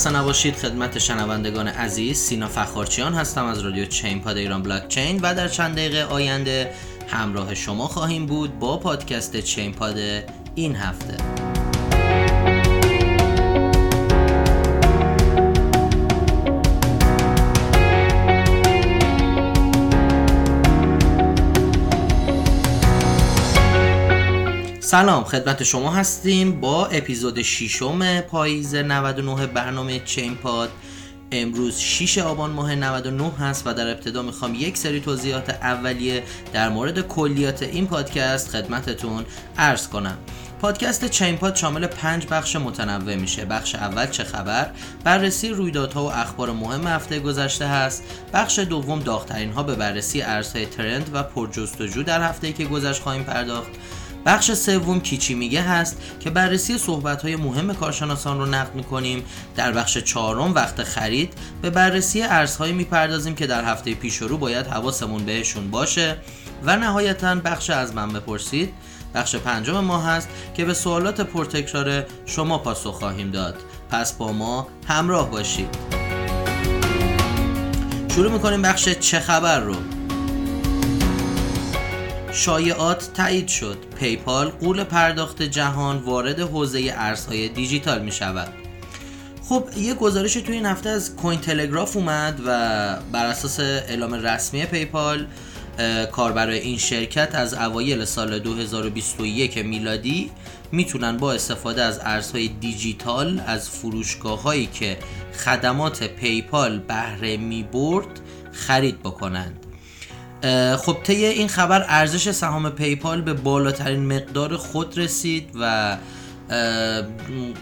خسته نباشید. خدمت شنوندگان عزیز سینا فخارچیان هستم از رادیو چین پاد ایران بلاک چین و در چند دقیقه آینده همراه شما خواهیم بود با پادکست چین پاد این هفته. سلام خدمت شما هستیم با اپیزود ششم پاییز 99 برنامه چین پاد. امروز 6 آبان ماه 99 هست و در ابتدا می‌خوام یک سری توضیحات اولیه در مورد کلیات این پادکست خدمتتون عرض کنم. پادکست چین پاد شامل پنج بخش متنوع میشه. بخش اول چه خبر؟ بررسی رویدادها و اخبار مهم هفته گذشته هست. بخش دوم داغترین ها به بررسی ارزهای ترند و پرجستجو در هفته که گذشت خواهیم پرداخت. بخش سوم کیچی میگه هست که بررسی صحبت های مهم کارشناسان رو نقد می‌کنیم. در بخش چهارم وقت خرید به بررسی ارزهایی می‌پردازیم که در هفته پیش رو باید حواسمون بهشون باشه. و نهایتا بخش از من بپرسید. بخش پنجم ما هست که به سوالات پرتکرار شما پاسخ خواهیم داد. پس با ما همراه باشید. شروع می‌کنیم بخش چه خبر رو. شایعات تایید شد. پیپال قول پرداخت جهان وارد حوزه ارزهای دیجیتال می شود. خب یه گزارش توی این هفته از کوین تلگراف اومد و بر اساس اعلام رسمی پیپال کاربرای این شرکت از اوایل سال 2021 میلادی می‌تونن با استفاده از ارزهای دیجیتال از فروشگاه هایی که خدمات پیپال بهره می برد خرید بکنند. خب طی این خبر ارزش سهام پیپال به بالاترین مقدار خود رسید و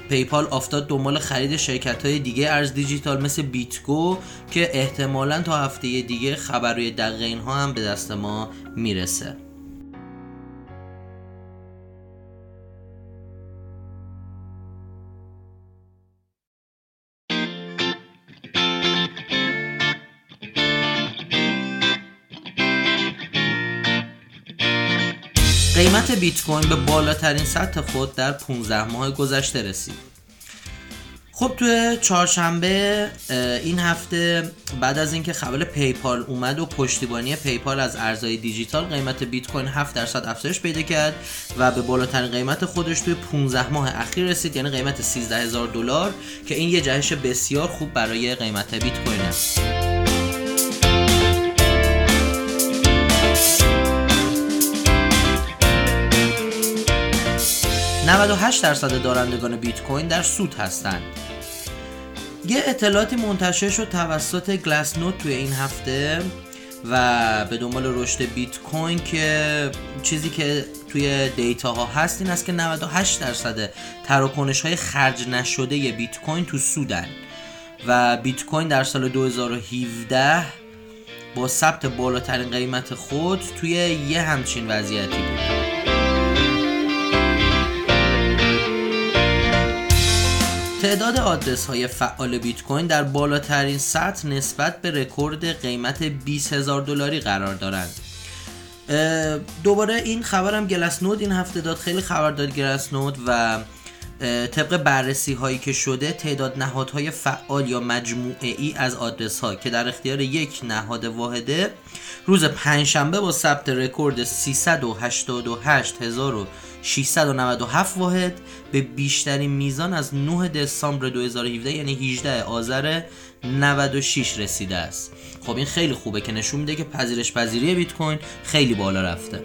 پیپال افتاد دنبال خرید شرکت های دیگه ارز دیجیتال مثل بیتگو که احتمالا تا هفته دیگه خبرهای دقیق اینها هم به دست ما می‌رسه. بیت کوین به بالاترین سطح خود در 15 ماه گذشته رسید. خب توی چهارشنبه این هفته بعد از اینکه خبر پیپال اومد و پشتیبانی پیپال از ارزهای دیجیتال قیمت بیت کوین 7 درصد افزایش پیدا کرد و به بالاترین قیمت خودش توی 15 ماه اخیر رسید یعنی قیمت 13 هزار دلار که این یه جهش بسیار خوب برای قیمت بیت کوین است. 98 درصد دارندگان بیت کوین در سود هستند. یه اطلاعاتی منتشر شد توسط گلاس نوت توی این هفته و به دنبال رشد بیت کوین که چیزی که توی دیتا ها هست این است که 98 درصد تراکنش های خرج نشده بیت کوین تو سودن و بیت کوین در سال 2017 با ثبت بالاترین قیمت خود توی یه همچین وضعیتی بود تعداد آدرس های فعال بیت کوین در بالاترین سطح نسبت به رکورد قیمت 20 هزار دلاری قرار دارند. دوباره این خبرم گلس نود این هفته داد خیلی خبر داد گلس نود و طبق بررسی هایی که شده تعداد نهادهای فعال یا مجموعه ای از آدرس ها که در اختیار یک نهاد واحده روز پنجشنبه با ثبت رکورد 388697 واحد به بیشترین میزان از 9 دسامبر 2017 یعنی 18 آذر 96 رسیده است. خب این خیلی خوبه که نشون میده که پذیرش پذیری بیت کوین خیلی بالا رفته.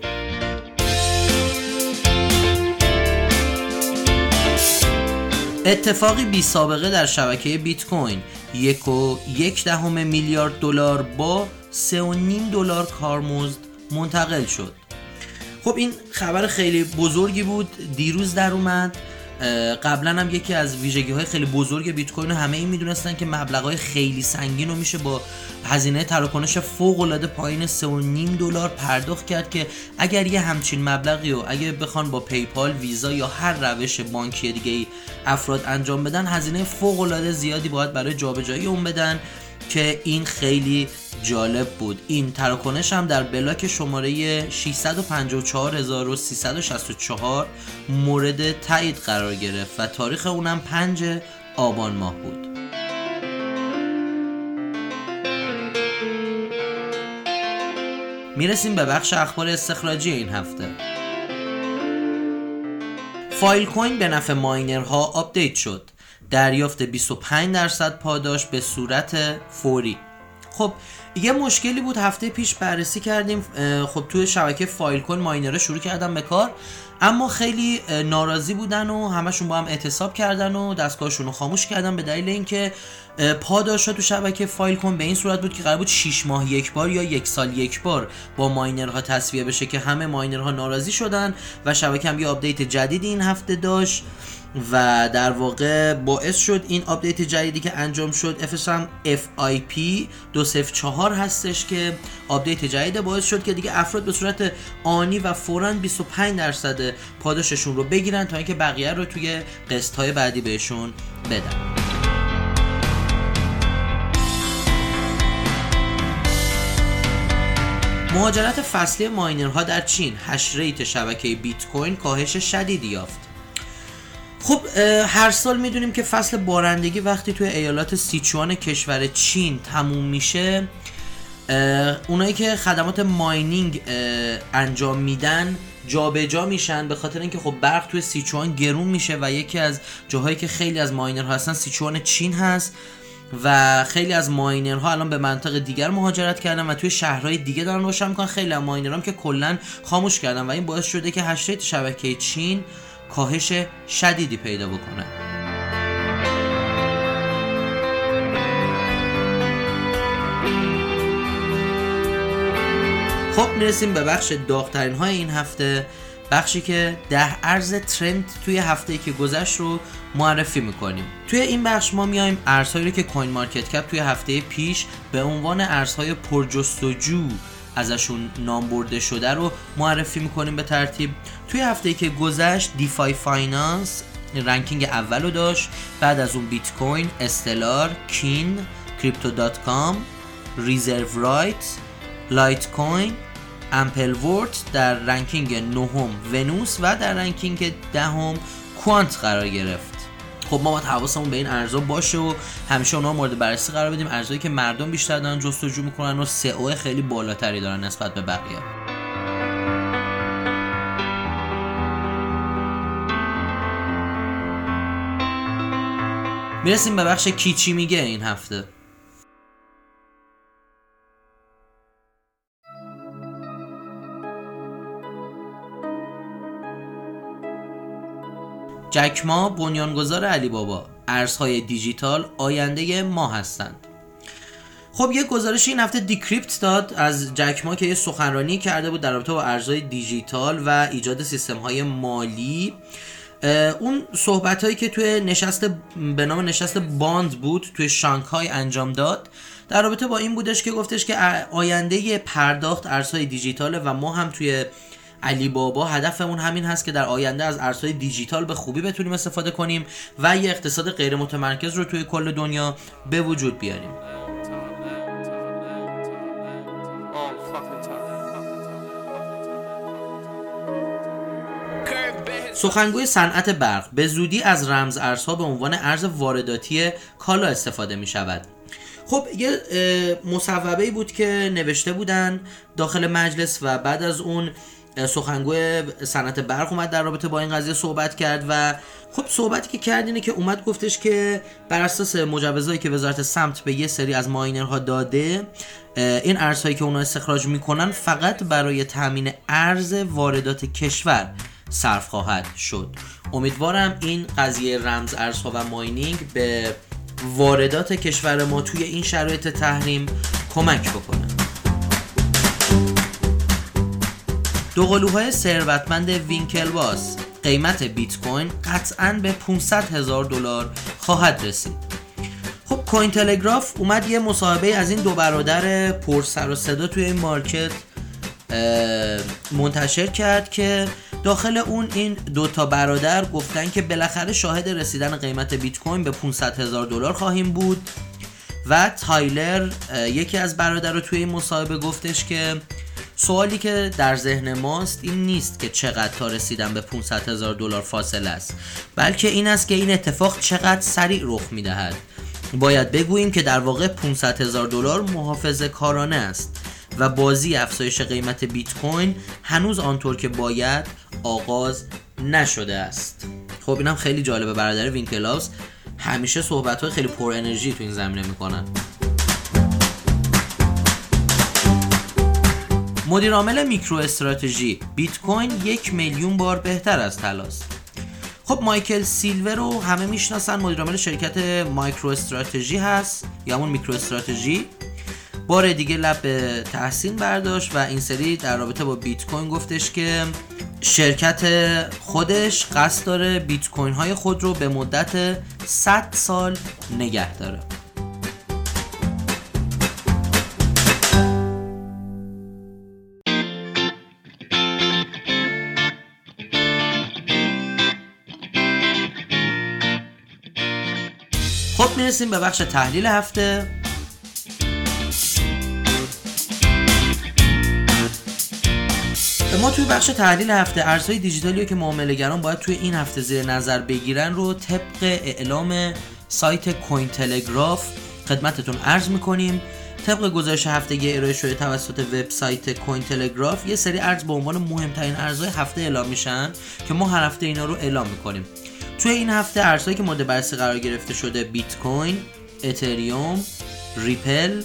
اتفاقی بی سابقه در شبکه بیت کوین یک و یک دهم میلیارد دلار با سه و نیم دلار کارمزد منتقل شد. خب این خبر خیلی بزرگی بود. دیروز در اومد. قبلا هم یکی از ویژگی های خیلی بزرگ بیت کوین همه این می‌دونستن که مبلغ های خیلی سنگین رو میشه با هزینه تراکنش فوق العاده پایین 3.5 دلار پرداخت کرد که اگر یه همچین مبلغی رو اگه بخوان با پیپال ویزا یا هر روش بانکی دیگه ای افراد انجام بدن هزینه فوق العاده زیادی باید برای جابجایی اون بدن. که این خیلی جالب بود. این تراکنش هم در بلاک شماره 654364 مورد تایید قرار گرفت و تاریخ اونم 5 آبان ماه بود. می‌رسیم به بخش اخبار استخراجی این هفته. Filecoin به نفع ماینرها آپدیت شد. دریافت 25 درصد پاداش به صورت فوری. خب یه مشکلی بود. هفته پیش بررسی کردیم. خب توی شبکه Filecoin ماینرها شروع کردن به کار. اما خیلی ناراضی بودن و همشون با هم اعتصاب کردن و دستگاهشون رو خاموش کردن به دلیل اینکه پاداش تو شبکه Filecoin به این صورت بود که قرار بود 6 ماه یک بار یا یک سال یک بار با ماینرها تسویه بشه که همه ماینرها ناراضی شدن و شبکه هم یه آپدیت جدیدی این هفته داشت. و در واقع باعث شد این آپدیت جدیدی که انجام شد FSM FIP 204 هستش که آپدیت جدید باعث شد که دیگه افراد به صورت آنی و فورا 25 درصد پاداششون رو بگیرن تا اینکه بقیه رو توی قسط های بعدی بهشون بدن. مهاجرت فصلی ماینرها در چین hash rate شبکه بیت کوین کاهش شدیدی یافت. خب هر سال می‌دونیم که فصل بارندگی وقتی توی ایالات سیچوان کشور چین تموم میشه اونایی که خدمات ماینینگ انجام میدن جابجا میشن به خاطر اینکه خب برق توی سیچوان گرون میشه و یکی از جاهایی که خیلی از ماینر هستن سیچوان چین هست و خیلی از ماینرها الان به منطقه دیگر مهاجرت کردن و توی شهرهای دیگه دارن روشن می‌کنن. خیلی از ماینرها که کلا خاموش کردن و این باعث شده که هشت شبکه چین کاهش شدیدی پیدا بکنه. خب می‌رسیم به بخش داغترین های این هفته. بخشی که ده ارز ترند توی هفته که گذشت رو معرفی می‌کنیم. توی این بخش ما میایم ارزهایی رو که CoinMarketCap توی هفته پیش به عنوان ارزهای پرجستجو ازشون نام برده شده رو معرفی می‌کنیم به ترتیب. توی هفته که گذشت DeFi Finance ranking اول رو داشت. بعد از اون بیت کوین Stellar Kin Crypto.com Reserve Rights Litecoin Ampleforth در ranking نهم Venus و در ranking دهم کوانت قرار گرفت. خب ما باید حواسمون به این ارزا باشه و همیشه اونها مورد بررسی قرار بدیم. ارزایی که مردم بیشتر دارن جستجو می‌کنن و سئو خیلی بالاتری دارن نسبت به بقیه. می‌رسیم به بخش کیچی میگه این هفته. جکما بنیانگذار علی بابا. ارزهای دیجیتال آینده ما هستند. خب یه گزارش این هفته دیکریپت داد. از جکما که یه سخنرانی کرده بود در رابطه با ارزهای دیجیتال و ایجاد سیستم های مالی اون صحبت هایی که توی نشست به نام نشست باند بود توی شانگهای انجام داد. در رابطه با این بودش که گفتش که آینده پرداخت ارزهای دیجیتاله و ما هم توی علی بابا هدفمون همین هست که در آینده از ارزهای دیجیتال به خوبی بتونیم استفاده کنیم و یه اقتصاد غیر متمرکز رو توی کل دنیا به وجود بیاریم. سخنگوی صنعت برق به زودی از رمز ارزها به عنوان ارز وارداتی کالا استفاده می شود. خب یه مصوبه بود که نوشته بودن داخل مجلس و بعد از اون سخنگوی صنعت برق اومد در رابطه با این قضیه صحبت کرد و خب صحبتی که کرد اینه که اومد گفتش که بر اساس مجوزهایی که وزارت سمت به یه سری از ماینرها داده این ارزهایی که اونا استخراج می‌کنن فقط برای تامین ارز واردات کشور صرف خواهد شد. امیدوارم این قضیه رمز ارزها و ماینینگ به واردات کشور ما توی این شرایط تحریم کمک بکنه. دو قلوهای ثروتمند وینکل باس قیمت بیت کوین قطعا به 500 هزار دلار خواهد رسید. خب کوین تلگراف اومد یه مصاحبه از این دو برادر پر سر و صدا توی این مارکت منتشر کرد که داخل اون این دو تا برادر گفتن که بالاخره شاهد رسیدن قیمت بیت کوین به 500 هزار دلار خواهیم بود و تایلر یکی از برادر رو توی این مصاحبه گفتش که سوالی که در ذهن ماست این نیست که چقدر تا رسیدن به 500 هزار دلار فاصله است بلکه این است که این اتفاق چقدر سریع رخ می‌دهد. باید بگوییم که در واقع 500 هزار دلار محافظه کارانه است و بازی افزایش قیمت بیت کوین هنوز آنطور که باید آغاز نشده است. خب اینم خیلی جالبه برادر وینکلاوس. همیشه صحبت های خیلی پر انرژی تو این زمینه می‌کنن. مدیر عامل میکرو استراتژی بیت کوین یک میلیون بار بهتر از طلاست. خب مایکل سیلور رو همه می‌شناسن. مدیر عامل شرکت مایکرو استراتژی هست یا همون میکرو استراتژی. بار دیگه لب تحسین برداشت و این سری در رابطه با بیت کوین گفتش که شرکت خودش قصد داره بیت کوین های خود رو به مدت 100 سال نگه داره. می‌رسیم به بخش تحلیل هفته. ما توی بخش تحلیل هفته ارزهای دیجیتالی که معاملهگران باید توی این هفته زیر نظر بگیرن رو طبق اعلام سایت کوین تلگراف خدمتتون عرض می‌کنیم. طبق گزارش هفتگی ارائه شده توسط وبسایت کوین تلگراف یه سری ارز به عنوان مهمترین ارزهای هفته اعلام میشن که ما هر هفته اینا رو اعلام می‌کنیم. توی این هفته ارزهایی که مورد بررسی قرار گرفته شده بیت کوین، اتریوم، ریپل،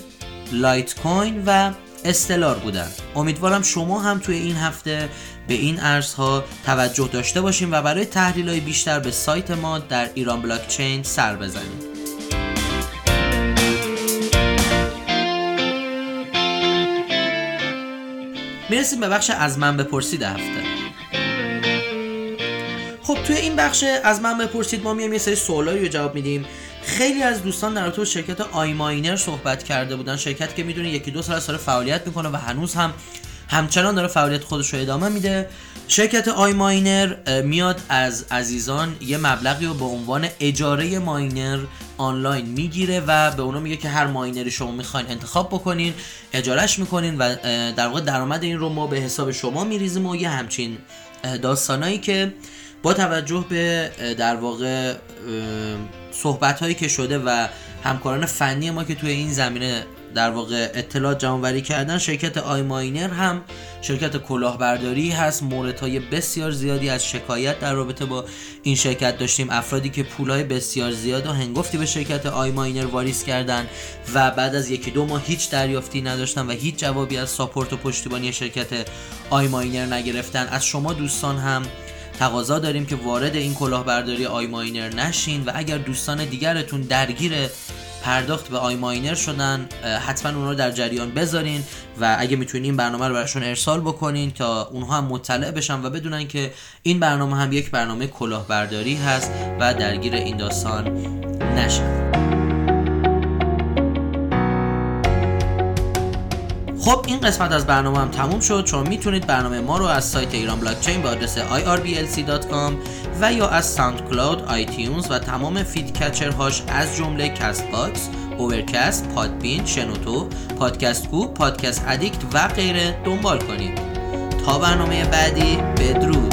لایت کوین و استلار بودن. امیدوارم شما هم توی این هفته به این ارزها توجه داشته باشیم و برای تحلیل های بیشتر به سایت ما در ایران بلاکچین سر بزنیم می‌رسیم به بخش از من بپرسید هفته. توی این بخش از من بپرسید ما میایم یه سری سوالایی رو جواب میدیم. خیلی از دوستان در رابطه شرکت iMiner صحبت کرده بودن. شرکت که می‌دونه یکی دو سال از سال فعالیت می‌کنه و هنوز هم همچنان داره فعالیت خودش رو ادامه میده. شرکت iMiner میاد از عزیزان یه مبلغی رو به عنوان اجاره ماینر آنلاین می‌گیره و به اونا میگه که هر ماینری شما می‌خواین انتخاب بکنین اجارش می‌کنین و در واقع درآمد این رو ما به حساب شما میریزیم و یه همچین داستانایی که با توجه به در واقع صحبت هایی که شده و همکاران فنی ما که توی این زمینه در واقع اطلاعات جمع‌آوری کردن شرکت iMiner هم شرکت کلاهبرداری هست. موردهای بسیار زیادی از شکایت در رابطه با این شرکت داشتیم. افرادی که پولای بسیار زیاد و هنگفتی به شرکت iMiner واریز کردن و بعد از یکی دو ماه هیچ دریافتی نداشتن و هیچ جوابی از support و پشتیبانی شرکت iMiner نگرفتن. از شما دوستان هم تقاضا داریم که وارد این کلاهبرداری iMiner نشین و اگر دوستان دیگرتون درگیر پرداخت به iMiner شدن حتما اونها رو در جریان بذارین و اگه می‌تونین برنامه رو براشون ارسال بکنین تا اونها هم مطلع بشن و بدونن که این برنامه هم یک برنامه کلاهبرداری هست و درگیر این داستان نشن. خب این قسمت از برنامه هم تموم شد شما می‌تونید برنامه ما رو از سایت ایران بلاکچین به آدرس irblc.com و یا از SoundCloud، iTunes و تمام feed catcher هاش از جمله Castbox، Overcast، Podbean، شنوتو، پادکست کو، Podcast Addict و غیره دنبال کنید. تا برنامه بعدی بدرود.